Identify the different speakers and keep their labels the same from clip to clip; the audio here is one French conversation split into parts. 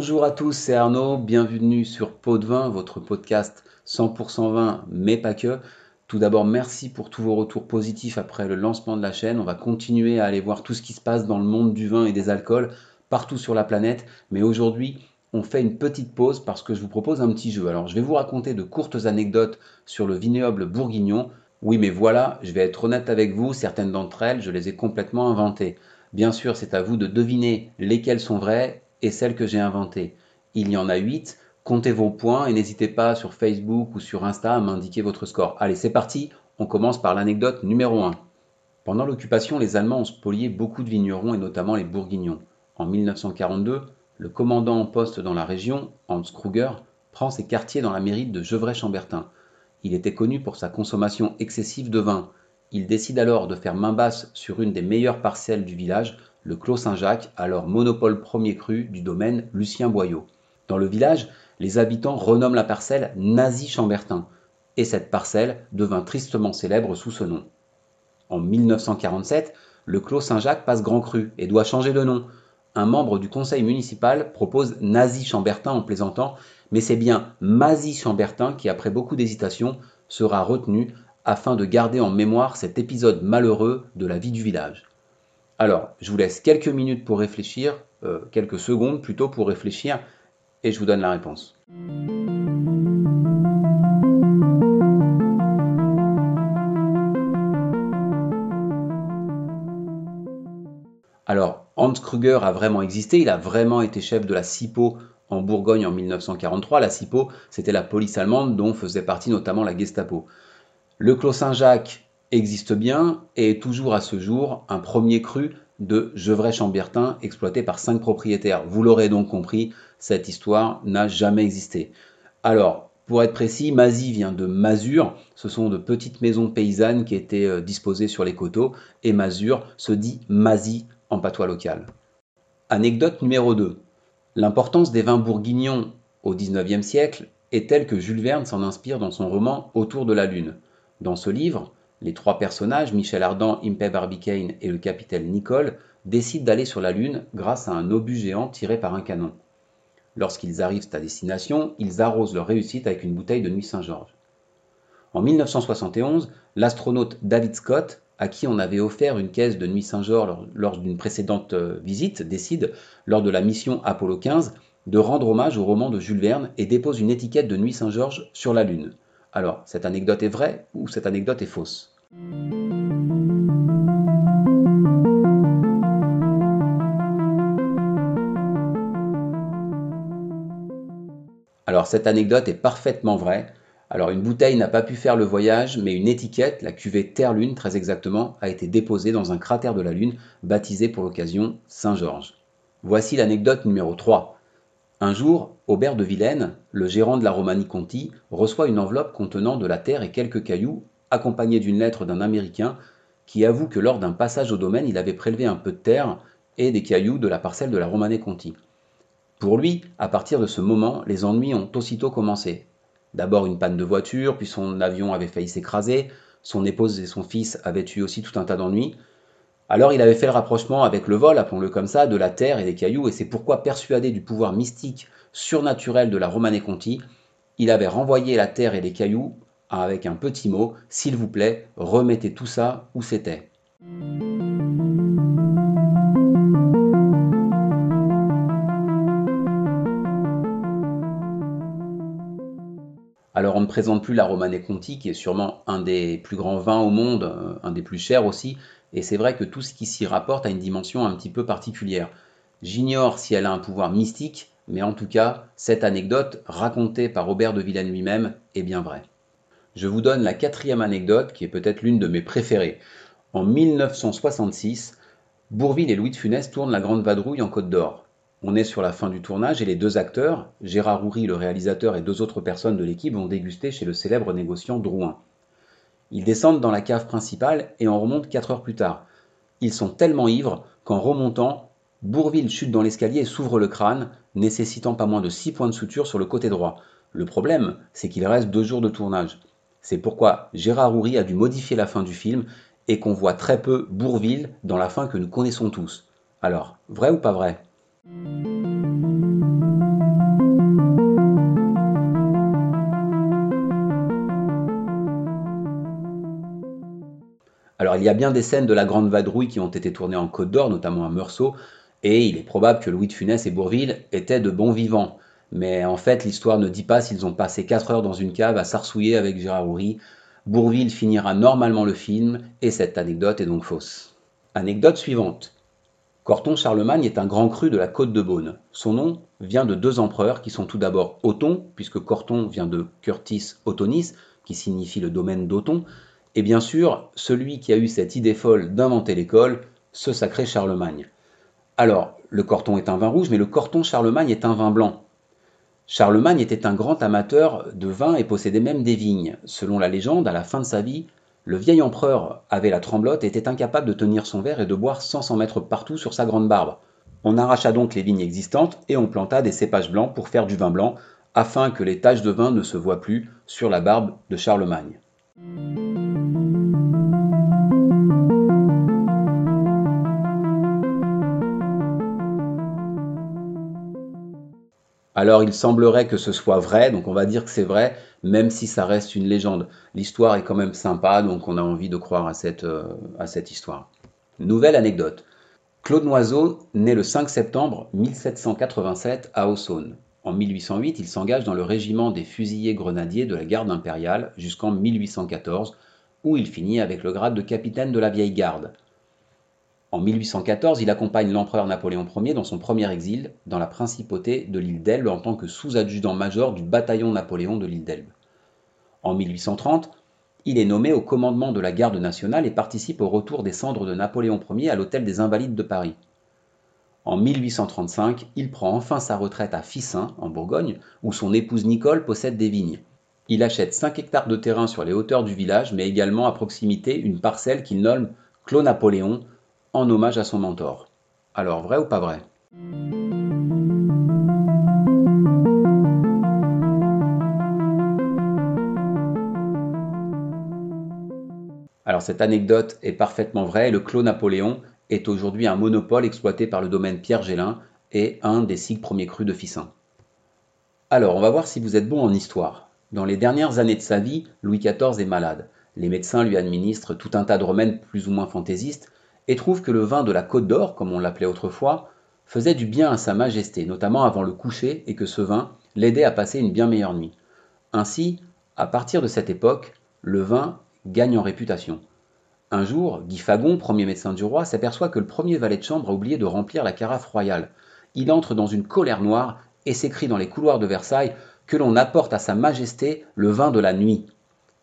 Speaker 1: Bonjour à tous, c'est Arnaud, bienvenue sur Pot de Vin, votre podcast 100% vin, mais pas que. Tout d'abord, merci pour tous vos retours positifs après le lancement de la chaîne. On va continuer à aller voir tout ce qui se passe dans le monde du vin et des alcools partout sur la planète. Mais aujourd'hui, on fait une petite pause parce que je vous propose un petit jeu. Alors, je vais vous raconter de courtes anecdotes sur le vignoble bourguignon. Oui, mais voilà, je vais être honnête avec vous, certaines d'entre elles, je les ai complètement inventées. Bien sûr, c'est à vous de deviner lesquelles sont vraies et celles que j'ai inventées. Il y en a 8. Comptez vos points et n'hésitez pas sur Facebook ou sur Insta à m'indiquer votre score. Allez, c'est parti. On commence par l'anecdote numéro 1. Pendant l'occupation, les Allemands ont spolié beaucoup de vignerons et notamment les bourguignons. En 1942, le commandant en poste dans la région, Hans Kruger, prend ses quartiers dans la mairie de Gevrey-Chambertin. Il était connu pour sa consommation excessive de vin. Il décide alors de faire main basse sur une des meilleures parcelles du village le Clos Saint-Jacques, alors monopole premier cru du domaine Lucien Boyau. Dans le village, les habitants renomment la parcelle Nazy-Chambertin, et cette parcelle devint tristement célèbre sous ce nom. En 1947, le Clos Saint-Jacques passe grand cru et doit changer de nom. Un membre du conseil municipal propose Nazy-Chambertin en plaisantant, mais c'est bien Mazy-Chambertin qui, après beaucoup d'hésitation, sera retenu afin de garder en mémoire cet épisode malheureux de la vie du village. Alors, je vous laisse quelques minutes pour réfléchir, euh, quelques secondes plutôt pour réfléchir, et je vous donne la réponse. Alors, Hans Kruger a vraiment existé, il a vraiment été chef de la CIPO en Bourgogne en 1943. La CIPO, c'était la police allemande dont faisait partie notamment la Gestapo. Le Clos Saint-Jacques existe bien et est toujours à ce jour un premier cru de Gevrey-Chambertin exploité par cinq propriétaires. Vous l'aurez donc compris, cette histoire n'a jamais existé. Alors, pour être précis, Mazy vient de Mazur. Ce sont de petites maisons paysannes qui étaient euh, disposées sur les coteaux. Et Mazur se dit Mazy en patois local. Anecdote numéro 2. L'importance des vins bourguignons au XIXe siècle est telle que Jules Verne s'en inspire dans son roman Autour de la Lune. Dans ce livre, les trois personnages, Michel Ardan, Impey Barbicane et le capitaine Nicole, décident d'aller sur la Lune grâce à un obus géant tiré par un canon. Lorsqu'ils arrivent à destination, ils arrosent leur réussite avec une bouteille de Nuit Saint-Georges. En 1971, l'astronaute David Scott, à qui on avait offert une caisse de Nuit Saint-Georges lors, d'une précédente euh, visite, décide, lors de la mission Apollo 15, de rendre hommage au roman de Jules Verne et dépose une étiquette de Nuit Saint-Georges sur la Lune. Alors, cette anecdote est vraie ou cette anecdote est fausse? Alors, cette anecdote est parfaitement vraie. Alors, une bouteille n'a pas pu faire le voyage, mais une étiquette, la cuvée Terre-Lune très exactement, a été déposée dans un cratère de la Lune, baptisé pour l'occasion Saint-Georges. Voici l'anecdote numéro 3. Un jour, Aubert de Vilaine, le gérant de la Romanie Conti, reçoit une enveloppe contenant de la terre et quelques cailloux, accompagnée d'une lettre d'un Américain qui avoue que lors d'un passage au domaine, il avait prélevé un peu de terre et des cailloux de la parcelle de la Romanée Conti. Pour lui, à partir de ce moment, les ennuis ont aussitôt commencé. D'abord une panne de voiture, puis son avion avait failli s'écraser, son épouse et son fils avaient eu aussi tout un tas d'ennuis, alors il avait fait le rapprochement avec le vol, appelons-le comme ça, de la terre et des cailloux, et c'est pourquoi, persuadé du pouvoir mystique surnaturel de la Romanée Conti, il avait renvoyé la terre et les cailloux avec un petit mot, s'il vous plaît, remettez tout ça où c'était. Alors on ne présente plus la Romanée Conti, qui est sûrement un des plus grands vins au monde, euh, un des plus chers aussi, et c'est vrai que tout ce qui s'y rapporte a une dimension un petit peu particulière. J'ignore si elle a un pouvoir mystique, mais en tout cas, cette anecdote, racontée par Robert de Villaine lui-même, est bien vraie. Je vous donne la quatrième anecdote, qui est peut-être l'une de mes préférées. En 1966, Bourville et Louis de Funès tournent La Grande Vadrouille en Côte d'Or. On est sur la fin du tournage et les deux acteurs, Gérard Houry, le réalisateur, et deux autres personnes de l'équipe vont déguster chez le célèbre négociant Drouin. Ils descendent dans la cave principale et en remontent 4 heures plus tard. Ils sont tellement ivres qu'en remontant, Bourville chute dans l'escalier et s'ouvre le crâne, nécessitant pas moins de 6 points de suture sur le côté droit. Le problème, c'est qu'il reste deux jours de tournage. C'est pourquoi Gérard Houry a dû modifier la fin du film et qu'on voit très peu Bourville dans la fin que nous connaissons tous. Alors, vrai ou pas vrai? Alors il y a bien des scènes de la Grande Vadrouille qui ont été tournées en Côte d'Or, notamment à Meursault, et il est probable que Louis de Funès et Bourville étaient de bons vivants. Mais en fait, l'histoire ne dit pas s'ils ont passé 4 heures dans une cave à s'arsouiller avec Gérard Houry. Bourville finira normalement le film, et cette anecdote est donc fausse. Anecdote suivante. Corton Charlemagne est un grand cru de la côte de Beaune. Son nom vient de deux empereurs qui sont tout d'abord Othon, puisque Corton vient de Curtis Othonis, qui signifie le domaine d'Othon, et bien sûr, celui qui a eu cette idée folle d'inventer l'école, ce sacré Charlemagne. Alors, le Corton est un vin rouge, mais le Corton Charlemagne est un vin blanc. Charlemagne était un grand amateur de vin et possédait même des vignes. Selon la légende, à la fin de sa vie, le vieil empereur avait la tremblote et était incapable de tenir son verre et de boire sans s'en mettre partout sur sa grande barbe. On arracha donc les vignes existantes et on planta des cépages blancs pour faire du vin blanc, afin que les taches de vin ne se voient plus sur la barbe de Charlemagne. Alors il semblerait que ce soit vrai, donc on va dire que c'est vrai, même si ça reste une légende. L'histoire est quand même sympa, donc on a envie de croire à cette, euh, histoire. Nouvelle anecdote. Claude Noiseau naît le 5 septembre 1787 à Aussonne. En 1808, il s'engage dans le régiment des fusiliers grenadiers de la garde impériale jusqu'en 1814, où il finit avec le grade de capitaine de la vieille garde. En 1814, il accompagne l'empereur Napoléon Ier dans son premier exil dans la principauté de l'île d'Elbe en tant que sous-adjudant-major du bataillon Napoléon de l'île d'Elbe. En 1830, il est nommé au commandement de la garde nationale et participe au retour des cendres de Napoléon Ier à l'hôtel des Invalides de Paris. En 1835, il prend enfin sa retraite à Fissin, en Bourgogne, où son épouse Nicole possède des vignes. Il achète 5 hectares de terrain sur les hauteurs du village, mais également à proximité une parcelle qu'il nomme Clos Napoléon, en hommage à son mentor. Alors, vrai ou pas vrai? Alors cette anecdote est parfaitement vraie, le Clos Napoléon est aujourd'hui un monopole exploité par le domaine Pierre Gélin et un des six premiers crus de Fissin. Alors, on va voir si vous êtes bon en histoire. Dans les dernières années de sa vie, Louis XIV est malade. Les médecins lui administrent tout un tas de remèdes plus ou moins fantaisistes et trouve que le vin de la Côte d'Or, comme on l'appelait autrefois, faisait du bien à Sa Majesté, notamment avant le coucher, et que ce vin l'aidait à passer une bien meilleure nuit. Ainsi, à partir de cette époque, le vin gagne en réputation. Un jour, Guy Fagon, premier médecin du roi, s'aperçoit que le premier valet de chambre a oublié de remplir la carafe royale. Il entre dans une colère noire et s'écrie dans les couloirs de Versailles que l'on apporte à Sa Majesté le vin de la nuit.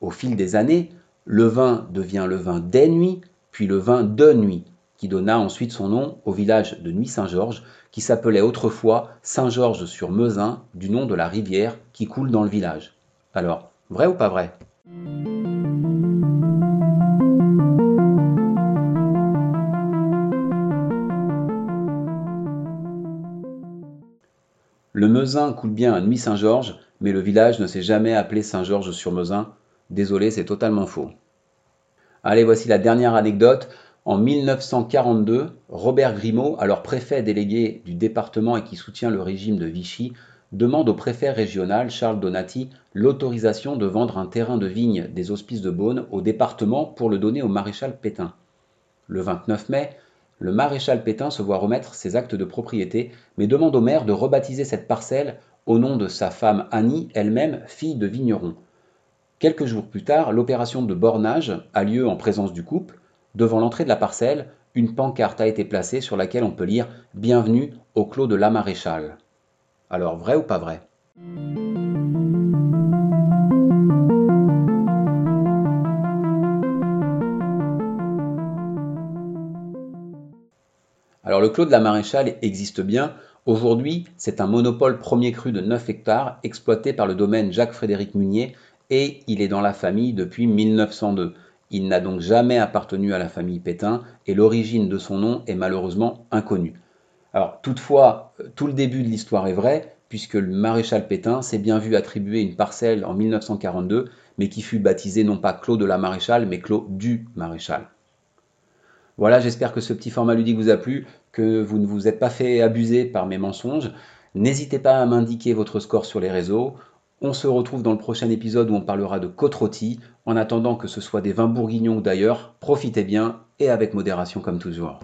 Speaker 1: Au fil des années, le vin devient le vin des nuits, puis le vin de Nuit, qui donna ensuite son nom au village de Nuit-Saint-Georges, qui s'appelait autrefois Saint-Georges-sur-Mezin, du nom de la rivière qui coule dans le village. Alors, vrai ou pas vrai? Le Mezin coule bien à Nuit-Saint-Georges, mais le village ne s'est jamais appelé Saint-Georges-sur-Mezin. Désolé, c'est totalement faux. Allez, voici la dernière anecdote. En 1942, Robert Grimaud, alors préfet délégué du département et qui soutient le régime de Vichy, demande au préfet régional Charles Donati l'autorisation de vendre un terrain de vigne des Hospices de Beaune au département pour le donner au maréchal Pétain. Le 29 mai, le maréchal Pétain se voit remettre ses actes de propriété, mais demande au maire de rebaptiser cette parcelle au nom de sa femme Annie, elle-même fille de vigneron. Quelques jours plus tard, l'opération de bornage a lieu en présence du couple. Devant l'entrée de la parcelle, une pancarte a été placée sur laquelle on peut lire Bienvenue au clos de la Maréchale. Alors, vrai ou pas vrai? Alors, le clos de la Maréchale existe bien. Aujourd'hui, c'est un monopole premier cru de 9 hectares exploité par le domaine Jacques-Frédéric Munier et il est dans la famille depuis 1902. Il n'a donc jamais appartenu à la famille Pétain et l'origine de son nom est malheureusement inconnue. Alors toutefois, tout le début de l'histoire est vrai, puisque le maréchal Pétain s'est bien vu attribuer une parcelle en 1942, mais qui fut baptisée non pas Clos de la Maréchal, mais Clos du Maréchal. Voilà, j'espère que ce petit format ludique vous a plu, que vous ne vous êtes pas fait abuser par mes mensonges. N'hésitez pas à m'indiquer votre score sur les réseaux On se retrouve dans le prochain épisode où on parlera de côte rôtie. En attendant que ce soit des vins bourguignons ou d'ailleurs, profitez bien et avec modération comme toujours.